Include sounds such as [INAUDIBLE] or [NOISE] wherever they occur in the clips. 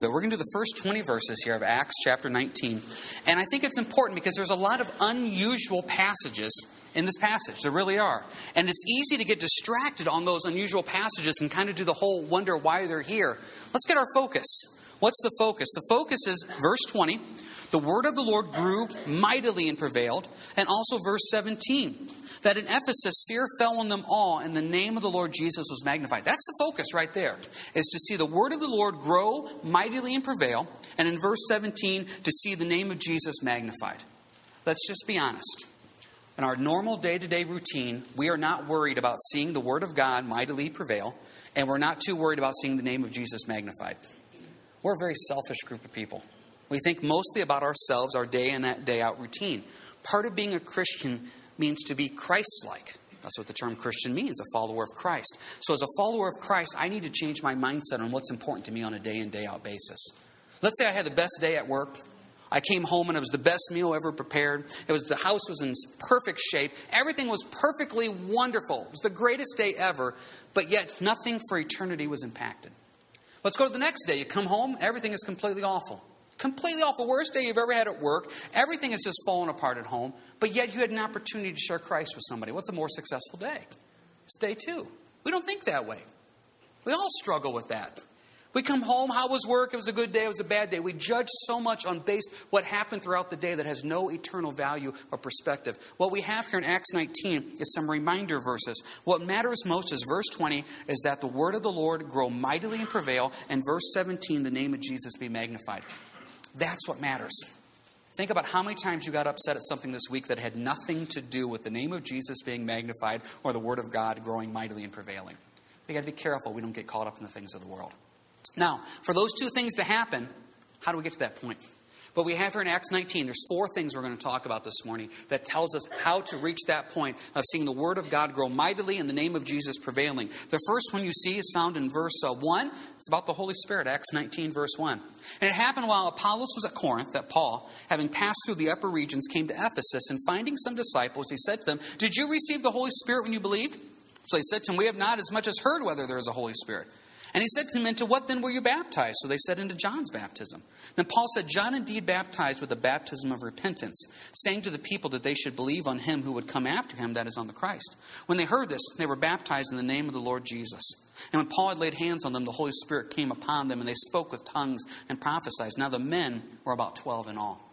But we're going to do the first 20 verses here of Acts chapter 19. And I think it's important because there's a lot of unusual passages in this passage. There really are. And it's easy to get distracted on those unusual passages and kind of do the whole wonder why they're here. Let's get our focus. What's the focus? The focus is verse 20. The word of the Lord grew mightily and prevailed. And also verse 17 that in Ephesus fear fell on them all, and the name of the Lord Jesus was magnified. That's the focus right there, is to see the word of the Lord grow mightily and prevail, and in verse 17, to see the name of Jesus magnified. Let's just be honest. In our normal day to day routine, we are not worried about seeing the word of God mightily prevail, and we're not too worried about seeing the name of Jesus magnified. We're a very selfish group of people. We think mostly about ourselves, our day in, day out routine. Part of being a Christian means to be Christ like. That's what the term Christian means, a follower of Christ. So, as a follower of Christ, I need to change my mindset on what's important to me on a day in, day out basis. Let's say I had the best day at work. I came home and it was the best meal ever prepared. It was the house was in perfect shape. Everything was perfectly wonderful. It was the greatest day ever, but yet nothing for eternity was impacted. Let's go to the next day. You come home, everything is completely awful. Completely awful. Worst day you've ever had at work. Everything has just fallen apart at home, but yet you had an opportunity to share Christ with somebody. What's a more successful day? It's day two. We don't think that way. We all struggle with that. We come home, how was work? It was a good day, it was a bad day. We judge so much on based what happened throughout the day that has no eternal value or perspective. What we have here in Acts 19 is some reminder verses. What matters most is verse 20 is that the word of the Lord grow mightily and prevail, and verse 17, the name of Jesus be magnified. That's what matters. Think about how many times you got upset at something this week that had nothing to do with the name of Jesus being magnified or the Word of God growing mightily and prevailing. We got to be careful we don't get caught up in the things of the world. Now, for those two things to happen, how do we get to that point? But we have here in Acts 19, there's four things we're going to talk about this morning that tells us how to reach that point of seeing the Word of God grow mightily in the name of Jesus prevailing. The first one you see is found in verse uh, 1. It's about the Holy Spirit, Acts 19, verse 1. And it happened while Apollos was at Corinth that Paul, having passed through the upper regions, came to Ephesus, and finding some disciples, he said to them, Did you receive the Holy Spirit when you believed? So he said to them, We have not as much as heard whether there is a Holy Spirit. And he said to them, Into what then were you baptized? So they said, Into John's baptism. Then Paul said, John indeed baptized with the baptism of repentance, saying to the people that they should believe on him who would come after him, that is, on the Christ. When they heard this, they were baptized in the name of the Lord Jesus. And when Paul had laid hands on them, the Holy Spirit came upon them, and they spoke with tongues and prophesied. Now the men were about 12 in all.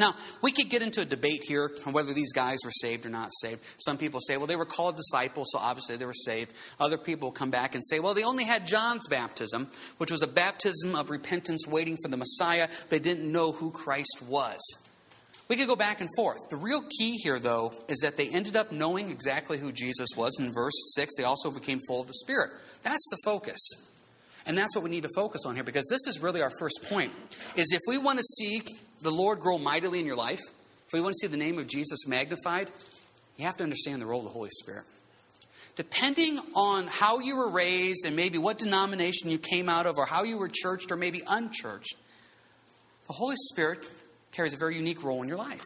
Now, we could get into a debate here on whether these guys were saved or not saved. Some people say, well, they were called disciples, so obviously they were saved. Other people come back and say, well, they only had John's baptism, which was a baptism of repentance waiting for the Messiah. They didn't know who Christ was. We could go back and forth. The real key here, though, is that they ended up knowing exactly who Jesus was. In verse 6, they also became full of the Spirit. That's the focus. And that's what we need to focus on here because this is really our first point. Is if we want to see the Lord grow mightily in your life, if we want to see the name of Jesus magnified, you have to understand the role of the Holy Spirit. Depending on how you were raised and maybe what denomination you came out of or how you were churched or maybe unchurched, the Holy Spirit carries a very unique role in your life.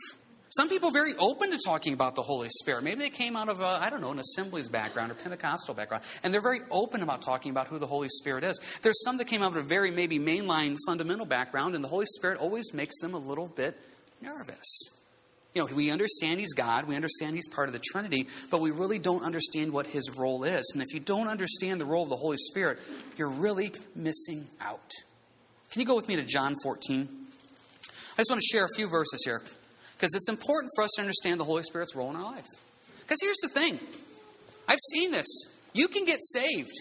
Some people very open to talking about the Holy Spirit. Maybe they came out of, I don't know, an assemblies background or Pentecostal background, and they're very open about talking about who the Holy Spirit is. There's some that came out of a very maybe mainline fundamental background, and the Holy Spirit always makes them a little bit nervous. You know, we understand He's God, we understand He's part of the Trinity, but we really don't understand what His role is. And if you don't understand the role of the Holy Spirit, you're really missing out. Can you go with me to John 14? I just want to share a few verses here. Because it's important for us to understand the Holy Spirit's role in our life. Because here's the thing I've seen this. You can get saved.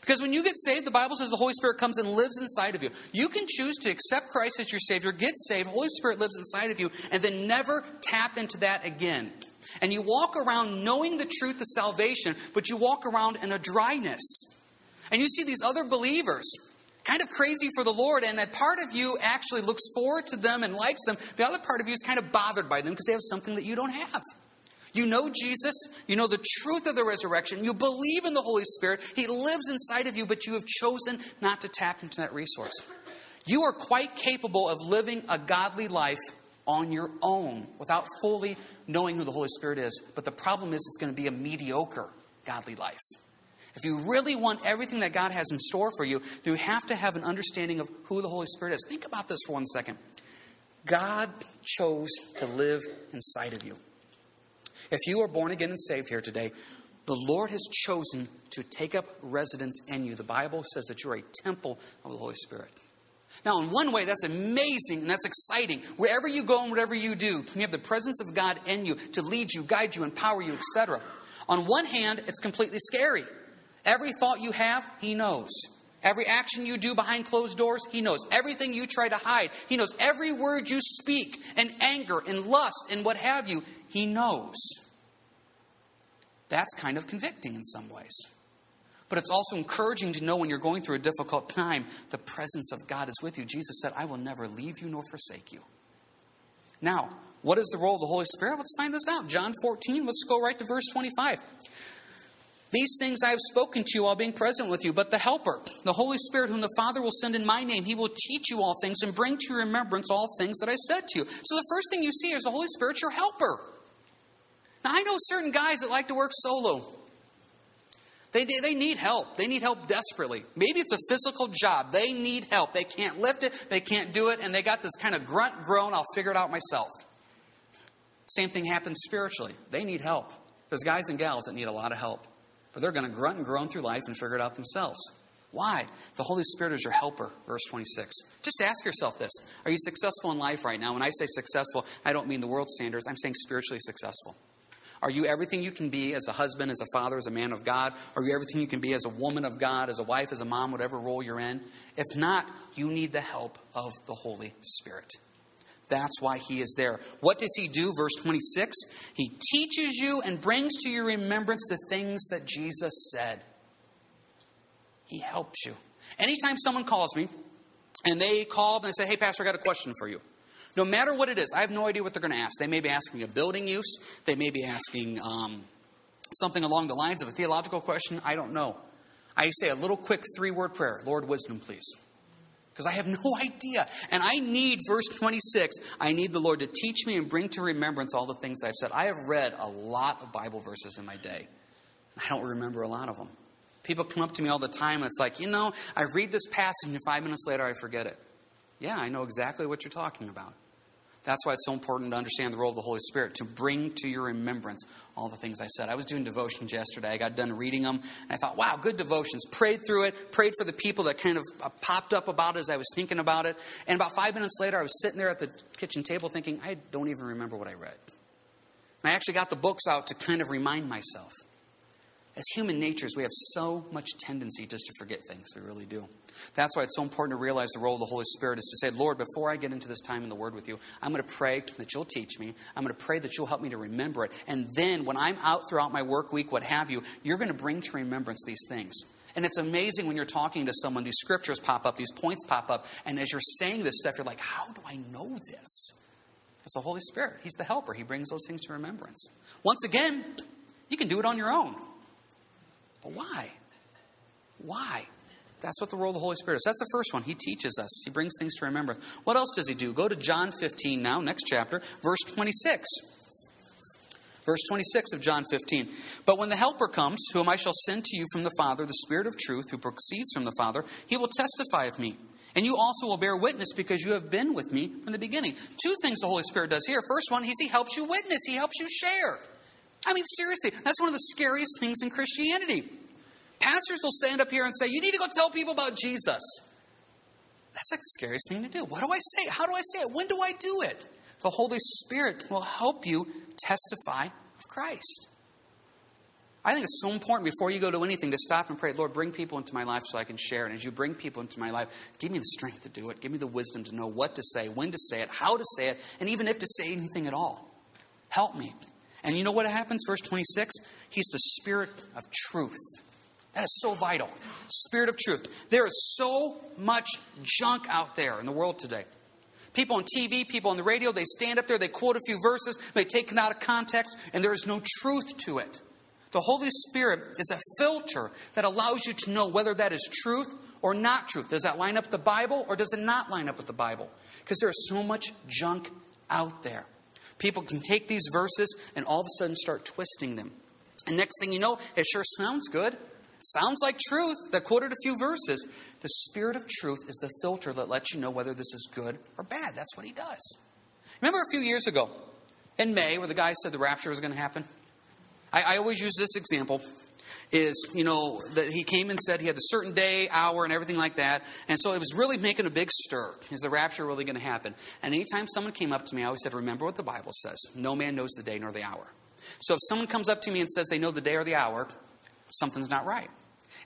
Because when you get saved, the Bible says the Holy Spirit comes and lives inside of you. You can choose to accept Christ as your Savior, get saved, Holy Spirit lives inside of you, and then never tap into that again. And you walk around knowing the truth of salvation, but you walk around in a dryness. And you see these other believers kind of crazy for the Lord, and that part of you actually looks forward to them and likes them. The other part of you is kind of bothered by them because they have something that you don't have. You know Jesus, you know the truth of the resurrection, you believe in the Holy Spirit, He lives inside of you, but you have chosen not to tap into that resource. You are quite capable of living a godly life on your own without fully knowing who the Holy Spirit is. But the problem is, it's going to be a mediocre godly life. If you really want everything that God has in store for you, you have to have an understanding of who the Holy Spirit is. Think about this for one second. God chose to live inside of you. If you are born again and saved here today, the Lord has chosen to take up residence in you. The Bible says that you're a temple of the Holy Spirit. Now, in one way, that's amazing and that's exciting. Wherever you go and whatever you do, you have the presence of God in you to lead you, guide you, empower you, etc. On one hand, it's completely scary. Every thought you have, He knows. Every action you do behind closed doors, He knows. Everything you try to hide, He knows. Every word you speak in anger and lust and what have you, He knows. That's kind of convicting in some ways. But it's also encouraging to know when you're going through a difficult time, the presence of God is with you. Jesus said, I will never leave you nor forsake you. Now, what is the role of the Holy Spirit? Let's find this out. John 14, let's go right to verse 25. These things I have spoken to you while being present with you, but the Helper, the Holy Spirit, whom the Father will send in my name, he will teach you all things and bring to your remembrance all things that I said to you. So the first thing you see is the Holy Spirit, your helper. Now, I know certain guys that like to work solo. They, they need help. They need help desperately. Maybe it's a physical job. They need help. They can't lift it, they can't do it, and they got this kind of grunt groan, I'll figure it out myself. Same thing happens spiritually. They need help. There's guys and gals that need a lot of help, but they're going to grunt and groan through life and figure it out themselves. Why? The Holy Spirit is your helper, verse 26. Just ask yourself this Are you successful in life right now? When I say successful, I don't mean the world standards, I'm saying spiritually successful. Are you everything you can be as a husband, as a father, as a man of God? Are you everything you can be as a woman of God, as a wife, as a mom, whatever role you're in? If not, you need the help of the Holy Spirit. That's why he is there. What does he do? Verse 26 He teaches you and brings to your remembrance the things that Jesus said. He helps you. Anytime someone calls me and they call and they say, Hey, Pastor, I got a question for you. No matter what it is, I have no idea what they're going to ask. They may be asking a building use, they may be asking um, something along the lines of a theological question. I don't know. I say a little quick three word prayer Lord, wisdom, please. Because I have no [LAUGHS] idea. And I need, verse 26, I need the Lord to teach me and bring to remembrance all the things I've said. I have read a lot of Bible verses in my day. I don't remember a lot of them. People come up to me all the time and it's like, you know, I read this passage and five minutes later I forget it. Yeah, I know exactly what you're talking about. That's why it's so important to understand the role of the Holy Spirit to bring to your remembrance all the things I said. I was doing devotions yesterday. I got done reading them, and I thought, wow, good devotions. Prayed through it, prayed for the people that kind of uh, popped up about it as I was thinking about it. And about five minutes later, I was sitting there at the kitchen table thinking, I don't even remember what I read. I actually got the books out to kind of remind myself. As human natures, we have so much tendency just to forget things. We really do. That's why it's so important to realize the role of the Holy Spirit is to say, Lord, before I get into this time in the Word with you, I'm going to pray that you'll teach me. I'm going to pray that you'll help me to remember it. And then when I'm out throughout my work week, what have you, you're going to bring to remembrance these things. And it's amazing when you're talking to someone, these scriptures pop up, these points pop up, and as you're saying this stuff, you're like, how do I know this? It's the Holy Spirit. He's the helper. He brings those things to remembrance. Once again, you can do it on your own. But why? Why? That's what the role of the Holy Spirit is. That's the first one. He teaches us, He brings things to remember. What else does He do? Go to John 15 now, next chapter, verse 26. Verse 26 of John 15. But when the Helper comes, whom I shall send to you from the Father, the Spirit of truth, who proceeds from the Father, he will testify of me. And you also will bear witness because you have been with me from the beginning. Two things the Holy Spirit does here. First one, he helps you witness, he helps you share. I mean, seriously, that's one of the scariest things in Christianity. Pastors will stand up here and say, You need to go tell people about Jesus. That's like the scariest thing to do. What do I say? How do I say it? When do I do it? The Holy Spirit will help you testify of Christ. I think it's so important before you go to anything to stop and pray, Lord, bring people into my life so I can share. And as you bring people into my life, give me the strength to do it. Give me the wisdom to know what to say, when to say it, how to say it, and even if to say anything at all. Help me. And you know what happens? Verse 26 He's the Spirit of truth. That is so vital. Spirit of truth. There is so much junk out there in the world today. People on TV, people on the radio, they stand up there, they quote a few verses, they take it out of context, and there is no truth to it. The Holy Spirit is a filter that allows you to know whether that is truth or not truth. Does that line up with the Bible or does it not line up with the Bible? Because there is so much junk out there. People can take these verses and all of a sudden start twisting them. And next thing you know, it sure sounds good. Sounds like truth that quoted a few verses. The Spirit of truth is the filter that lets you know whether this is good or bad. That's what He does. Remember a few years ago in May where the guy said the rapture was going to happen? I, I always use this example is, you know, that he came and said he had a certain day, hour, and everything like that. And so it was really making a big stir. Is the rapture really going to happen? And anytime someone came up to me, I always said, remember what the Bible says. No man knows the day nor the hour. So if someone comes up to me and says they know the day or the hour, something's not right.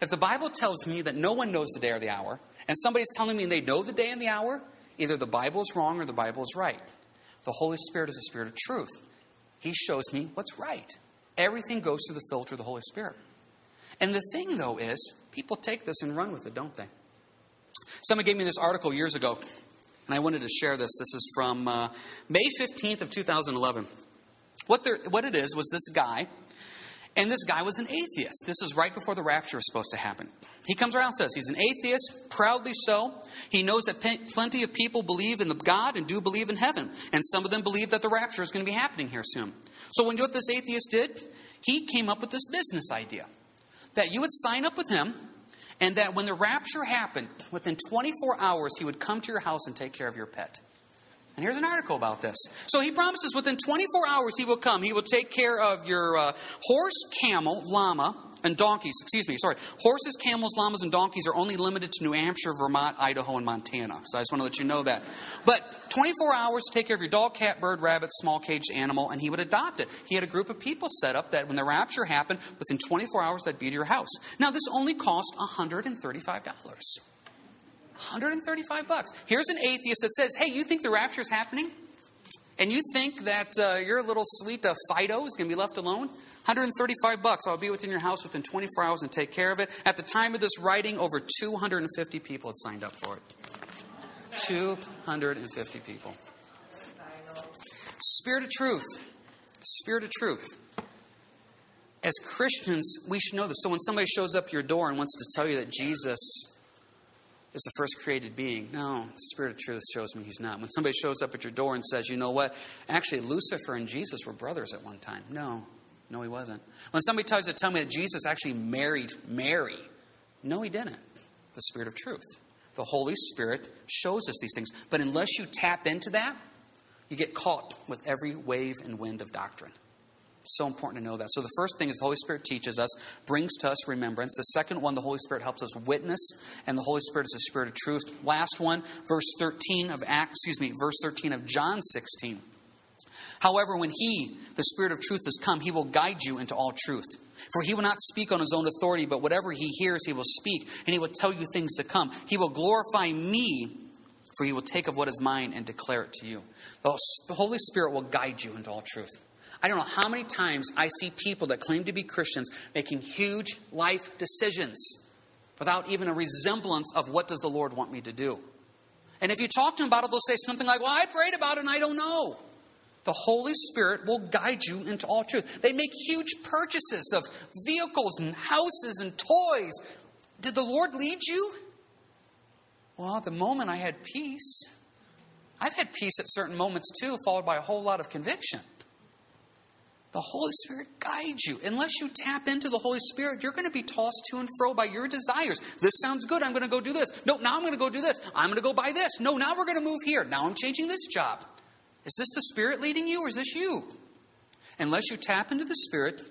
If the Bible tells me that no one knows the day or the hour, and somebody's telling me they know the day and the hour, either the Bible is wrong or the Bible is right. The Holy Spirit is a spirit of truth. He shows me what's right. Everything goes through the filter of the Holy Spirit. And the thing, though, is people take this and run with it, don't they? Someone gave me this article years ago, and I wanted to share this. This is from uh, May 15th of 2011. What, there, what it is was this guy, and this guy was an atheist. This is right before the rapture was supposed to happen. He comes around and says he's an atheist, proudly so. He knows that plenty of people believe in the God and do believe in heaven, and some of them believe that the rapture is going to be happening here soon. So, when you what this atheist did, he came up with this business idea that you would sign up with him, and that when the rapture happened, within 24 hours, he would come to your house and take care of your pet. And here's an article about this. So he promises within 24 hours he will come. He will take care of your uh, horse, camel, llama, and donkeys, excuse me, sorry. Horses, camels, llamas, and donkeys are only limited to New Hampshire, Vermont, Idaho, and Montana. So I just want to let you know that. But 24 hours to take care of your dog, cat, bird, rabbit, small caged animal, and he would adopt it. He had a group of people set up that when the rapture happened, within 24 hours, they'd be to your house. Now, this only cost $135. 135 bucks. Here's an atheist that says, hey, you think the rapture is happening? And you think that uh, your little sweet uh, Fido is going to be left alone? 135 bucks. I'll be within your house within 24 hours and take care of it. At the time of this writing, over 250 people had signed up for it. 250 people. Spirit of truth. Spirit of truth. As Christians, we should know this. So when somebody shows up your door and wants to tell you that Jesus is the first created being. No, the Spirit of truth shows me he's not. When somebody shows up at your door and says, you know what, actually, Lucifer and Jesus were brothers at one time. No, no, he wasn't. When somebody tries to tell me that Jesus actually married Mary, no, he didn't. The Spirit of truth. The Holy Spirit shows us these things. But unless you tap into that, you get caught with every wave and wind of doctrine. So important to know that. So, the first thing is the Holy Spirit teaches us, brings to us remembrance. The second one, the Holy Spirit helps us witness, and the Holy Spirit is the Spirit of truth. Last one, verse 13 of Acts, excuse me, verse 13 of John 16. However, when He, the Spirit of truth, has come, He will guide you into all truth. For He will not speak on His own authority, but whatever He hears, He will speak, and He will tell you things to come. He will glorify me, for He will take of what is mine and declare it to you. The Holy Spirit will guide you into all truth. I don't know how many times I see people that claim to be Christians making huge life decisions without even a resemblance of what does the Lord want me to do. And if you talk to them about it, they'll say something like, Well, I prayed about it and I don't know. The Holy Spirit will guide you into all truth. They make huge purchases of vehicles and houses and toys. Did the Lord lead you? Well, at the moment I had peace. I've had peace at certain moments too, followed by a whole lot of conviction. The Holy Spirit guides you. Unless you tap into the Holy Spirit, you're going to be tossed to and fro by your desires. This sounds good. I'm going to go do this. No, now I'm going to go do this. I'm going to go buy this. No, now we're going to move here. Now I'm changing this job. Is this the Spirit leading you or is this you? Unless you tap into the Spirit,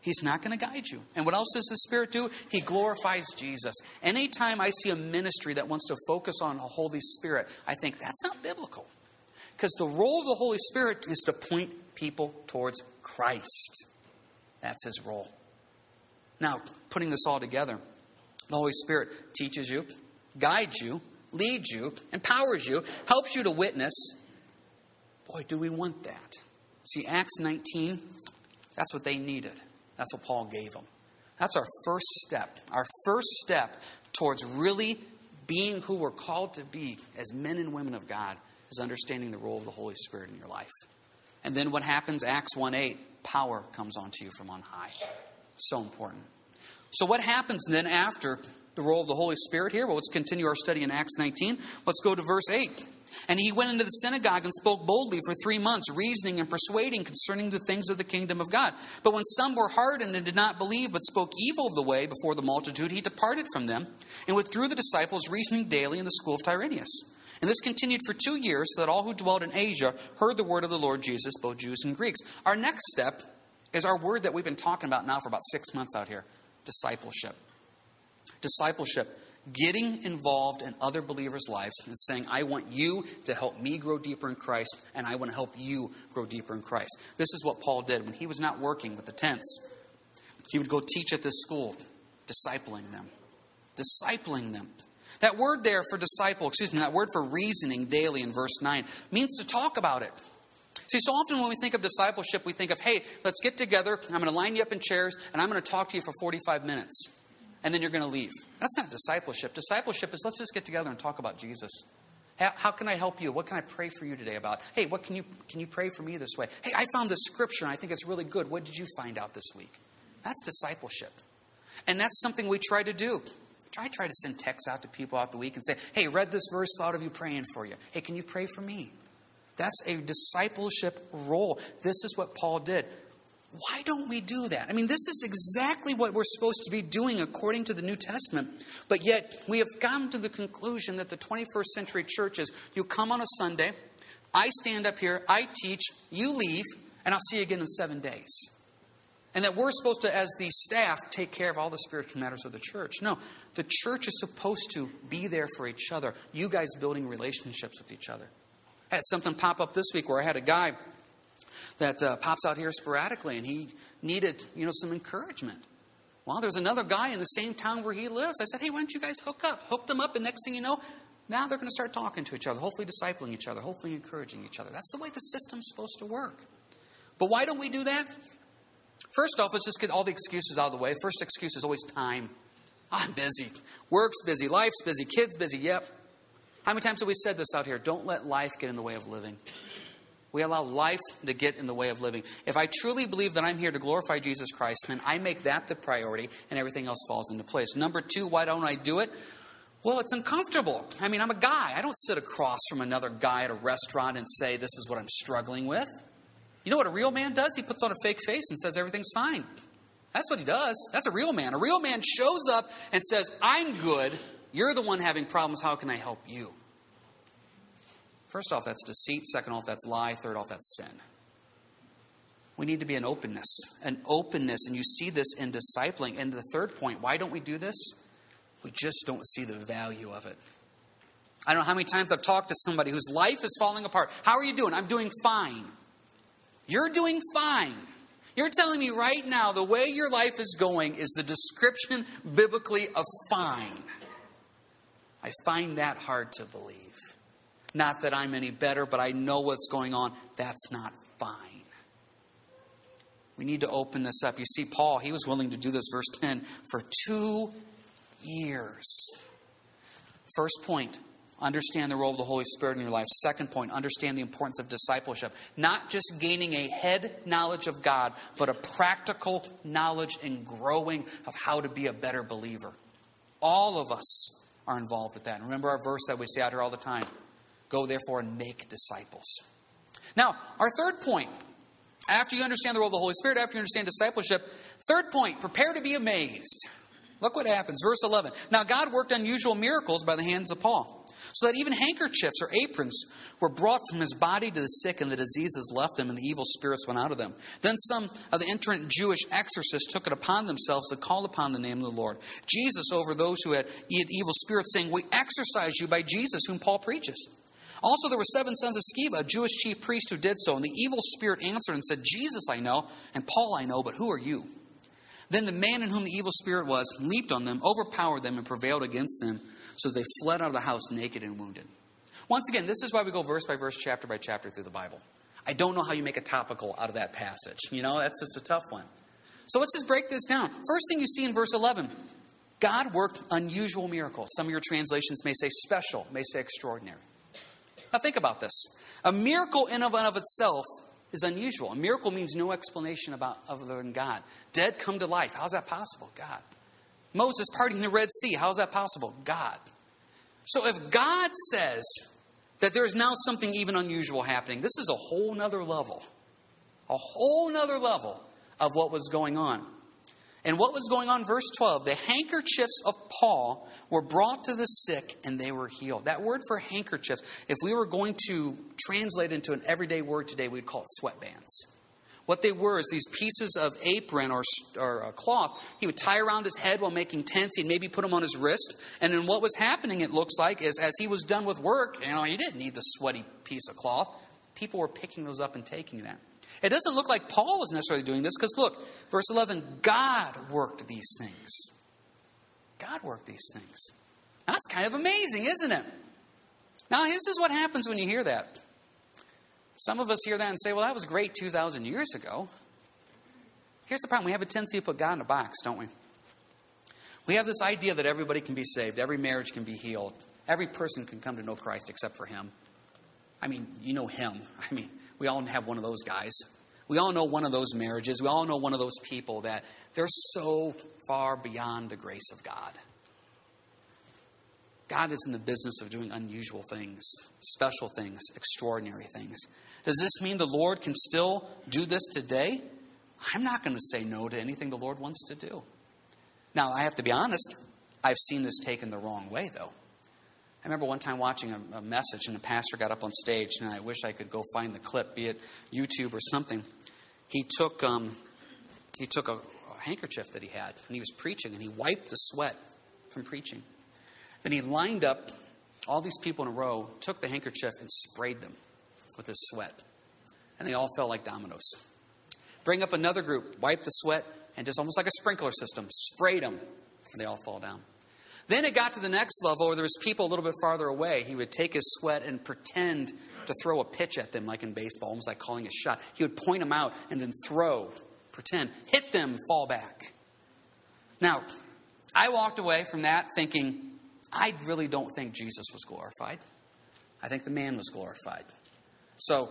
He's not going to guide you. And what else does the Spirit do? He glorifies Jesus. Anytime I see a ministry that wants to focus on the Holy Spirit, I think that's not biblical. Because the role of the Holy Spirit is to point people towards Christ. That's his role. Now, putting this all together, the Holy Spirit teaches you, guides you, leads you, empowers you, helps you to witness. Boy, do we want that. See, Acts 19, that's what they needed. That's what Paul gave them. That's our first step. Our first step towards really being who we're called to be as men and women of God is understanding the role of the Holy Spirit in your life. And then what happens? Acts 1 8, power comes onto you from on high. So important. So, what happens then after the role of the Holy Spirit here? Well, let's continue our study in Acts 19. Let's go to verse 8. And he went into the synagogue and spoke boldly for three months, reasoning and persuading concerning the things of the kingdom of God. But when some were hardened and did not believe, but spoke evil of the way before the multitude, he departed from them and withdrew the disciples, reasoning daily in the school of Tyrannus. And this continued for two years, so that all who dwelt in Asia heard the word of the Lord Jesus, both Jews and Greeks. Our next step is our word that we've been talking about now for about six months out here discipleship. Discipleship getting involved in other believers' lives and saying, I want you to help me grow deeper in Christ, and I want to help you grow deeper in Christ. This is what Paul did when he was not working with the tents. He would go teach at this school, discipling them. Discipling them. That word there for disciple, excuse me, that word for reasoning daily in verse 9 means to talk about it. See, so often when we think of discipleship, we think of, hey, let's get together, I'm going to line you up in chairs, and I'm going to talk to you for 45 minutes and then you're going to leave. That's not discipleship. Discipleship is let's just get together and talk about Jesus. How, can I help you? What can I pray for you today about? Hey, what can you can you pray for me this way? Hey, I found this scripture and I think it's really good. What did you find out this week? That's discipleship. And that's something we try to do. I try to send texts out to people out the week and say, hey, read this verse, thought of you praying for you. Hey, can you pray for me? That's a discipleship role. This is what Paul did. Why don't we do that? I mean, this is exactly what we're supposed to be doing according to the New Testament. But yet, we have come to the conclusion that the 21st century church is you come on a Sunday, I stand up here, I teach, you leave, and I'll see you again in seven days. And that we're supposed to, as the staff, take care of all the spiritual matters of the church. No, the church is supposed to be there for each other. You guys building relationships with each other. I had something pop up this week where I had a guy that uh, pops out here sporadically, and he needed, you know, some encouragement. Well, there's another guy in the same town where he lives. I said, hey, why don't you guys hook up? Hook them up, and next thing you know, now they're going to start talking to each other, hopefully discipling each other, hopefully encouraging each other. That's the way the system's supposed to work. But why don't we do that? First off, let's just get all the excuses out of the way. First excuse is always time. I'm busy. Work's busy. Life's busy. Kids busy. Yep. How many times have we said this out here? Don't let life get in the way of living. We allow life to get in the way of living. If I truly believe that I'm here to glorify Jesus Christ, then I make that the priority and everything else falls into place. Number two, why don't I do it? Well, it's uncomfortable. I mean, I'm a guy. I don't sit across from another guy at a restaurant and say, This is what I'm struggling with. You know what a real man does? He puts on a fake face and says everything's fine. That's what he does. That's a real man. A real man shows up and says, I'm good. You're the one having problems. How can I help you? First off, that's deceit. Second off, that's lie. Third off, that's sin. We need to be an openness, an openness, and you see this in discipling. And the third point, why don't we do this? We just don't see the value of it. I don't know how many times I've talked to somebody whose life is falling apart. How are you doing? I'm doing fine. You're doing fine. You're telling me right now the way your life is going is the description biblically of fine. I find that hard to believe. Not that I'm any better, but I know what's going on. That's not fine. We need to open this up. You see, Paul, he was willing to do this, verse 10, for two years. First point, understand the role of the Holy Spirit in your life. Second point, understand the importance of discipleship. Not just gaining a head knowledge of God, but a practical knowledge and growing of how to be a better believer. All of us are involved with that. Remember our verse that we say out here all the time Go therefore and make disciples. Now, our third point, after you understand the role of the Holy Spirit, after you understand discipleship, third point, prepare to be amazed. Look what happens. Verse 11. Now, God worked unusual miracles by the hands of Paul so that even handkerchiefs or aprons were brought from his body to the sick, and the diseases left them, and the evil spirits went out of them. Then some of the entrant Jewish exorcists took it upon themselves to call upon the name of the Lord. Jesus over those who had evil spirits, saying, We exorcise you by Jesus, whom Paul preaches. Also, there were seven sons of Sceva, a Jewish chief priest, who did so. And the evil spirit answered and said, Jesus I know, and Paul I know, but who are you? Then the man in whom the evil spirit was leaped on them, overpowered them, and prevailed against them. So they fled out of the house naked and wounded. Once again, this is why we go verse by verse, chapter by chapter through the Bible. I don't know how you make a topical out of that passage. You know, that's just a tough one. So let's just break this down. First thing you see in verse 11 God worked unusual miracles. Some of your translations may say special, may say extraordinary. Now, think about this. A miracle in and of itself is unusual. A miracle means no explanation about other than God. Dead come to life. How's that possible? God. Moses parting the Red Sea. How's that possible? God. So if God says that there is now something even unusual happening. This is a whole nother level, a whole nother level of what was going on. And what was going on, verse 12, the handkerchiefs of Paul were brought to the sick and they were healed. That word for handkerchiefs, if we were going to translate into an everyday word today, we'd call it sweatbands. What they were is these pieces of apron or, or uh, cloth he would tie around his head while making tents. He'd maybe put them on his wrist. And then what was happening, it looks like, is as he was done with work, you know, he didn't need the sweaty piece of cloth. People were picking those up and taking that. It doesn't look like Paul was necessarily doing this because look, verse 11 God worked these things. God worked these things. That's kind of amazing, isn't it? Now, this is what happens when you hear that. Some of us hear that and say, well, that was great 2,000 years ago. Here's the problem we have a tendency to put God in a box, don't we? We have this idea that everybody can be saved, every marriage can be healed, every person can come to know Christ except for Him. I mean, you know Him. [LAUGHS] I mean, we all have one of those guys. We all know one of those marriages. We all know one of those people that they're so far beyond the grace of God. God is in the business of doing unusual things, special things, extraordinary things. Does this mean the Lord can still do this today? I'm not going to say no to anything the Lord wants to do. Now, I have to be honest, I've seen this taken the wrong way, though. I remember one time watching a, a message, and the pastor got up on stage, and I wish I could go find the clip, be it YouTube or something. He took, um, he took a, a handkerchief that he had, and he was preaching, and he wiped the sweat from preaching. Then he lined up all these people in a row, took the handkerchief, and sprayed them with his sweat. And they all fell like dominoes. Bring up another group, wipe the sweat, and just almost like a sprinkler system, sprayed them, and they all fall down. Then it got to the next level where there was people a little bit farther away. He would take his sweat and pretend to throw a pitch at them, like in baseball, almost like calling a shot. He would point them out and then throw, pretend, hit them, fall back. Now, I walked away from that thinking, I really don't think Jesus was glorified. I think the man was glorified. So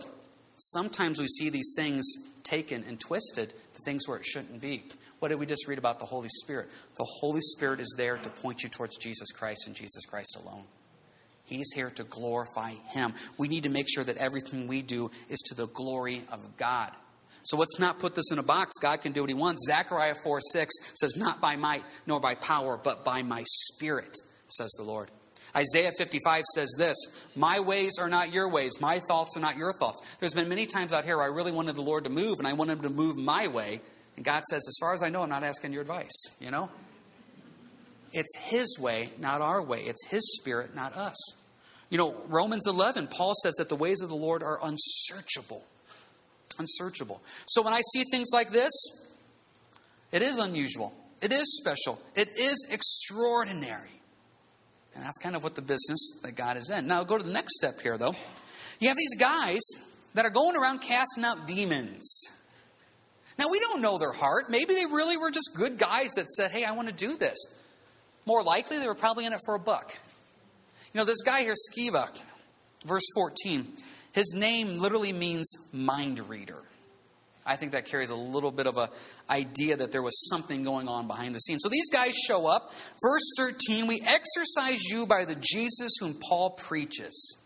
sometimes we see these things taken and twisted to things where it shouldn't be. What did we just read about the Holy Spirit? The Holy Spirit is there to point you towards Jesus Christ and Jesus Christ alone. He's here to glorify Him. We need to make sure that everything we do is to the glory of God. So let's not put this in a box. God can do what He wants. Zechariah 4 6 says, Not by might nor by power, but by my Spirit, says the Lord. Isaiah 55 says this My ways are not your ways, my thoughts are not your thoughts. There's been many times out here where I really wanted the Lord to move, and I wanted him to move my way. And God says, As far as I know, I'm not asking your advice, you know? It's His way, not our way. It's His spirit, not us. You know, Romans 11, Paul says that the ways of the Lord are unsearchable. Unsearchable. So when I see things like this, it is unusual. It is special. It is extraordinary. And that's kind of what the business that God is in. Now, go to the next step here, though. You have these guys that are going around casting out demons. Now, we don't know their heart. Maybe they really were just good guys that said, hey, I want to do this. More likely, they were probably in it for a buck. You know, this guy here, Sceva, verse 14, his name literally means mind reader. I think that carries a little bit of a idea that there was something going on behind the scenes. So these guys show up. Verse 13, we exorcise you by the Jesus whom Paul preaches.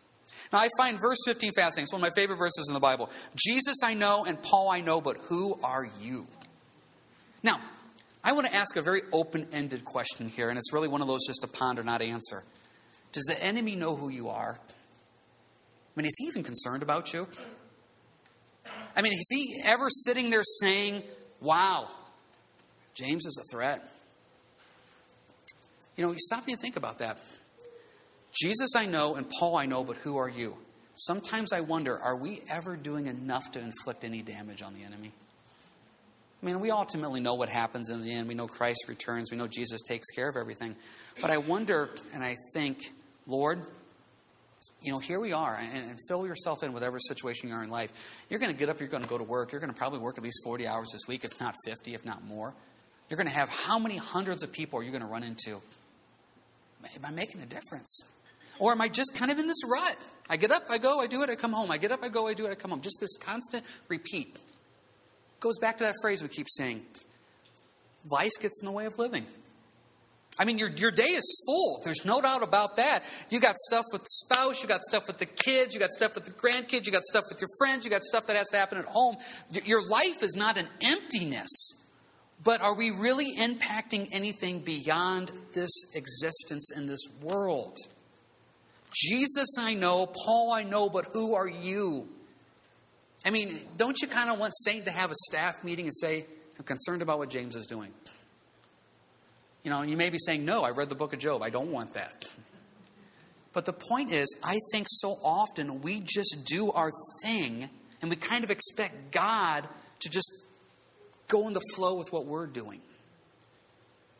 Now I find verse 15 fascinating. It's one of my favorite verses in the Bible. Jesus I know and Paul I know, but who are you? Now, I want to ask a very open ended question here, and it's really one of those just to ponder, not answer. Does the enemy know who you are? I mean, is he even concerned about you? I mean, is he ever sitting there saying, wow, James is a threat? You know, you stop me and think about that. Jesus I know and Paul I know, but who are you? Sometimes I wonder, are we ever doing enough to inflict any damage on the enemy? I mean, we ultimately know what happens in the end. We know Christ returns. We know Jesus takes care of everything. But I wonder and I think, Lord, you know, here we are, and, and, fill yourself in whatever situation you are in life. You're going to get up, you're going to go to work, you're going to probably work at least 40 hours this week, if not 50, if not more. You're going to have how many hundreds of people are you going to run into? Am I making a difference? Or am I just kind of in this rut? I get up, I go, I do it, I come home. I get up, I go, I do it, I come home. Just this constant repeat. Goes back to that phrase we keep saying life gets in the way of living. I mean, your, your day is full. There's no doubt about that. You got stuff with the spouse, you got stuff with the kids, you got stuff with the grandkids, you got stuff with your friends, you got stuff that has to happen at home. Your life is not an emptiness. But are we really impacting anything beyond this existence in this world? Jesus, I know. Paul, I know. But who are you? I mean, don't you kind of want Satan to have a staff meeting and say, I'm concerned about what James is doing? You know, you may be saying, No, I read the book of Job. I don't want that. But the point is, I think so often we just do our thing and we kind of expect God to just go in the flow with what we're doing.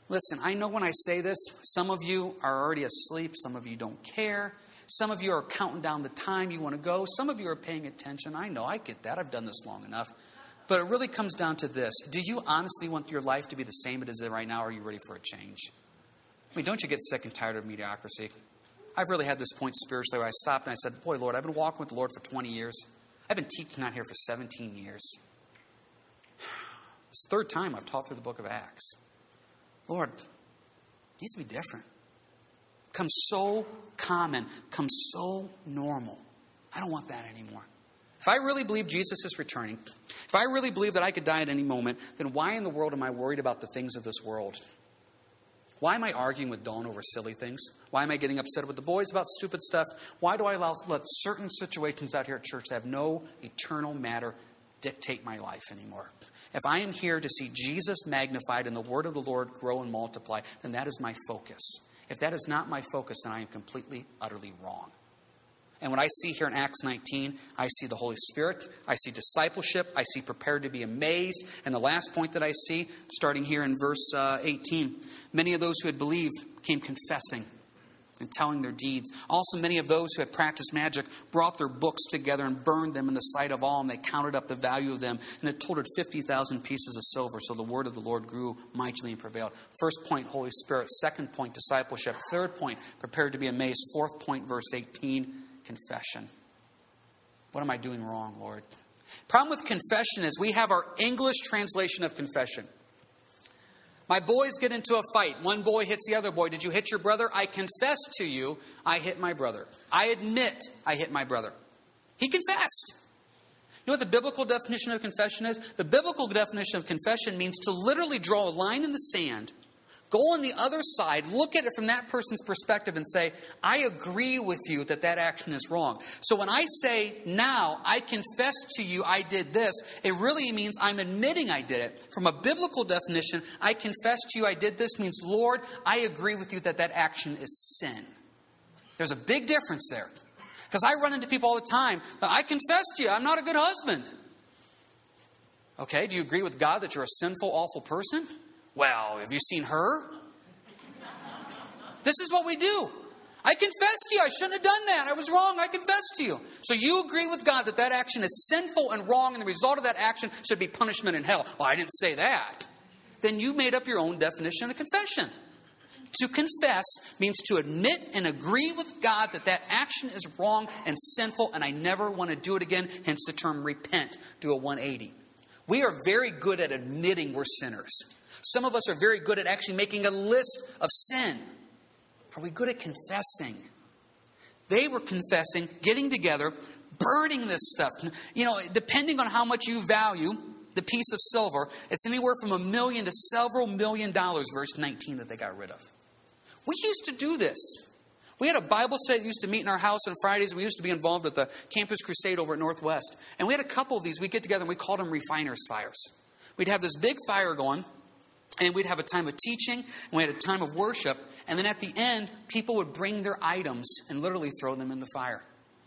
Listen, I know when I say this, some of you are already asleep, some of you don't care. Some of you are counting down the time you want to go. Some of you are paying attention. I know, I get that. I've done this long enough. But it really comes down to this Do you honestly want your life to be the same it is right now, or are you ready for a change? I mean, don't you get sick and tired of mediocrity? I've really had this point spiritually where I stopped and I said, Boy, Lord, I've been walking with the Lord for 20 years. I've been teaching out here for 17 years. It's the third time I've taught through the book of Acts. Lord, needs to be different. Come so common, come so normal. I don't want that anymore. If I really believe Jesus is returning, if I really believe that I could die at any moment, then why in the world am I worried about the things of this world? Why am I arguing with Dawn over silly things? Why am I getting upset with the boys about stupid stuff? Why do I allow, let certain situations out here at church that have no eternal matter dictate my life anymore? If I am here to see Jesus magnified and the word of the Lord grow and multiply, then that is my focus. If that is not my focus, then I am completely, utterly wrong. And what I see here in Acts 19, I see the Holy Spirit, I see discipleship, I see prepared to be amazed. And the last point that I see, starting here in verse uh, 18, many of those who had believed came confessing and telling their deeds. Also, many of those who had practiced magic brought their books together and burned them in the sight of all, and they counted up the value of them, and it totaled 50,000 pieces of silver. So the word of the Lord grew mightily and prevailed. First point, Holy Spirit. Second point, discipleship. Third point, prepared to be amazed. Fourth point, verse 18 confession. What am I doing wrong, Lord? Problem with confession is we have our English translation of confession. My boys get into a fight. One boy hits the other boy. Did you hit your brother? I confess to you, I hit my brother. I admit I hit my brother. He confessed. You know what the biblical definition of confession is? The biblical definition of confession means to literally draw a line in the sand Go on the other side, look at it from that person's perspective, and say, I agree with you that that action is wrong. So when I say, now, I confess to you I did this, it really means I'm admitting I did it. From a biblical definition, I confess to you I did this means, Lord, I agree with you that that action is sin. There's a big difference there. Because I run into people all the time, I confess to you, I'm not a good husband. Okay, do you agree with God that you're a sinful, awful person? Well, have you seen her? This is what we do. I confess to you, I shouldn't have done that. I was wrong. I confess to you. So you agree with God that that action is sinful and wrong, and the result of that action should be punishment in hell. Well, I didn't say that. Then you made up your own definition of confession. To confess means to admit and agree with God that that action is wrong and sinful, and I never want to do it again, hence the term repent, do a 180. We are very good at admitting we're sinners. Some of us are very good at actually making a list of sin. Are we good at confessing? They were confessing, getting together, burning this stuff. You know, depending on how much you value the piece of silver, it's anywhere from a million to several million dollars, verse 19, that they got rid of. We used to do this. We had a Bible study that used to meet in our house on Fridays. We used to be involved with the Campus Crusade over at Northwest. And we had a couple of these. We'd get together and we called them refiners' fires. We'd have this big fire going, and we'd have a time of teaching, and we had a time of worship, and then at the end, people would bring their items and literally throw them in the fire.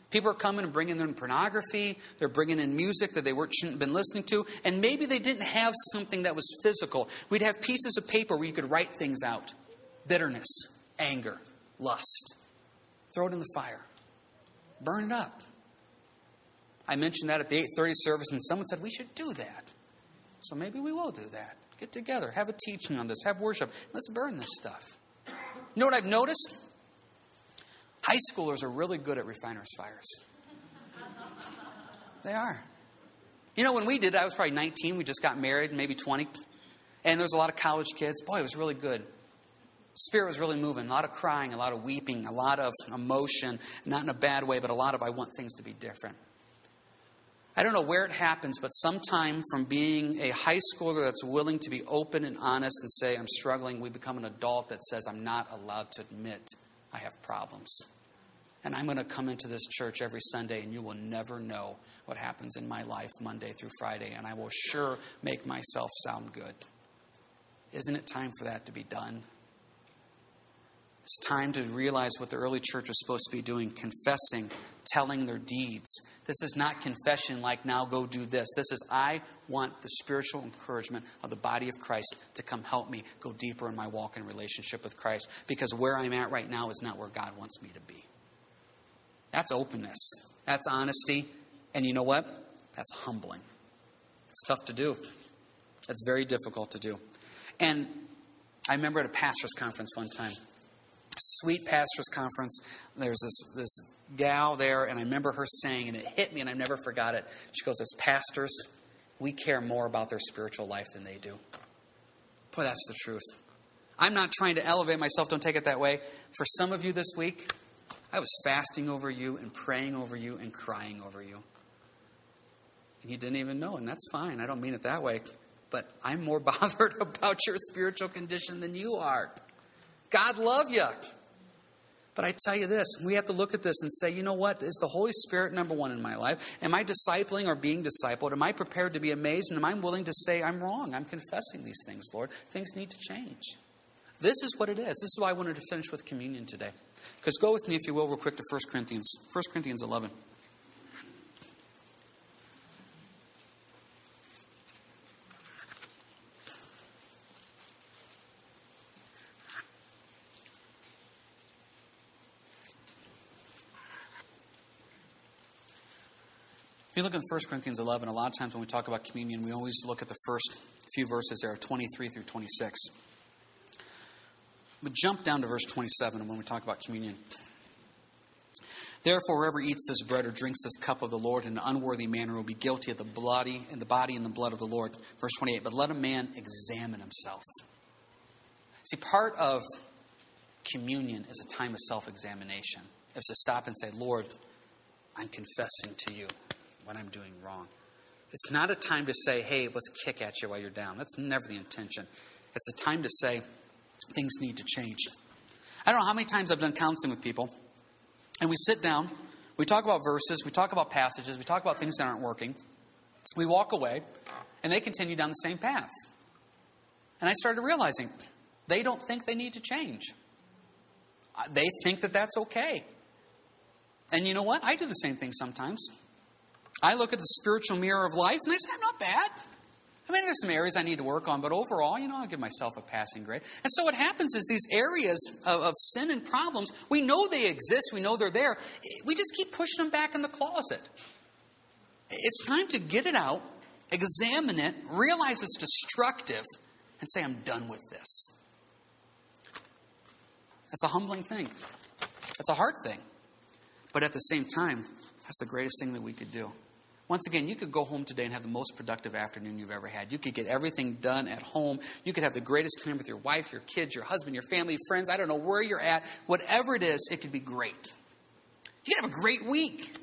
People are coming and bringing in pornography. They're bringing in music that they shouldn't have been listening to. And maybe they didn't have something that was physical. We'd have pieces of paper where you could write things out bitterness, anger, lust. Throw it in the fire. Burn it up. I mentioned that at the 8:30 service and someone said we should do that. So maybe we will do that. Get together, have a teaching on this, have worship. Let's burn this stuff. You know what I've noticed? High schoolers are really good at refiners' fires. They are. You know, when we did, I was probably 19. We just got married, maybe 20. And there was a lot of college kids. Boy, it was really good. Spirit was really moving. A lot of crying, a lot of weeping, a lot of emotion, not in a bad way, but a lot of I want things to be different. I don't know where it happens, but sometime from being a high schooler that's willing to be open and honest and say, I'm struggling, we become an adult that says, I'm not allowed to admit I have problems. And I'm going to come into this church every Sunday, and you will never know what happens in my life Monday through Friday, and I will sure make myself sound good. Isn't it time for that to be done? It's time to realize what the early church was supposed to be doing confessing, telling their deeds. This is not confession like, now go do this. This is, I want the spiritual encouragement of the body of Christ to come help me go deeper in my walk and relationship with Christ because where I'm at right now is not where God wants me to be. That's openness, that's honesty, and you know what? That's humbling. It's tough to do, it's very difficult to do. And I remember at a pastor's conference one time sweet pastors conference. There's this, this gal there, and I remember her saying, and it hit me, and I never forgot it. She goes, As pastors, we care more about their spiritual life than they do. Boy, that's the truth. I'm not trying to elevate myself, don't take it that way. For some of you this week, I was fasting over you and praying over you and crying over you. And you didn't even know, and that's fine. I don't mean it that way. But I'm more [LAUGHS] bothered about your spiritual condition than you are. God love you. But I tell you this, we have to look at this and say, you know what? Is the Holy Spirit number one in my life? Am I discipling or being discipled? Am I prepared to be amazed? And am I willing to say, I'm wrong? I'm confessing these things, Lord. Things need to change. This is what it is. This is why I wanted to finish with communion today. Because go with me, if you will, real quick to 1 Corinthians. 1 Corinthians 11. If you look in 1 Corinthians 11, a lot of times when we talk about communion, we always look at the first few verses there, 23 through 26. But jump down to verse 27 when we talk about communion. Therefore, whoever eats this bread or drinks this cup of the Lord in an unworthy manner will be guilty of the bloody and the body and the blood of the Lord. Verse 28. But let a man examine himself. See, part of communion is a time of self-examination. It's to stop and say, Lord, I'm confessing to you what I'm doing wrong. It's not a time to say, hey, let's kick at you while you're down. That's never the intention. It's a time to say, things need to change. I don't know how many times I've done counseling with people, and we sit down, we talk about verses, we talk about passages, we talk about things that aren't working. We walk away, and they continue down the same path. And I started realizing they don't think they need to change. Uh, they think that that's okay. And you know what? I do the same thing sometimes. I look at the spiritual mirror of life and I say, I'm not bad. I mean, there's some areas I need to work on, but overall, you know, I'll give myself a passing grade. And so what happens is these areas of, of, sin and problems, we know they exist, we know they're there. We just keep pushing them back in the closet. It's time to get it out, examine it, realize it's destructive, and say, I'm done with this. That's a humbling thing. That's a hard thing. But at the same time, that's the greatest thing that we could do. Once again, you could go home today and have the most productive afternoon you've ever had. You could get everything done at home. You could have the greatest time with your wife, your kids, your husband, your family, friends. I don't know where you're at. Whatever it is, it could be great. You could have a great week.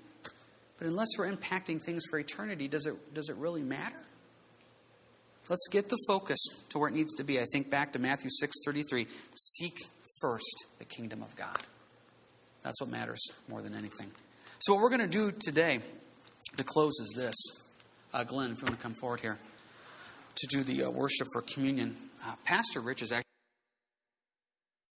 But unless we're impacting things for eternity, does it, does it really matter? Let's get the focus to where it needs to be. I think back to Matthew 6:33. Seek first the kingdom of God. That's what matters more than anything. So what we're going to do today to close is this. Uh, Glenn, if you want to come forward here to do the uh, worship for communion. Uh, Pastor Rich is actually.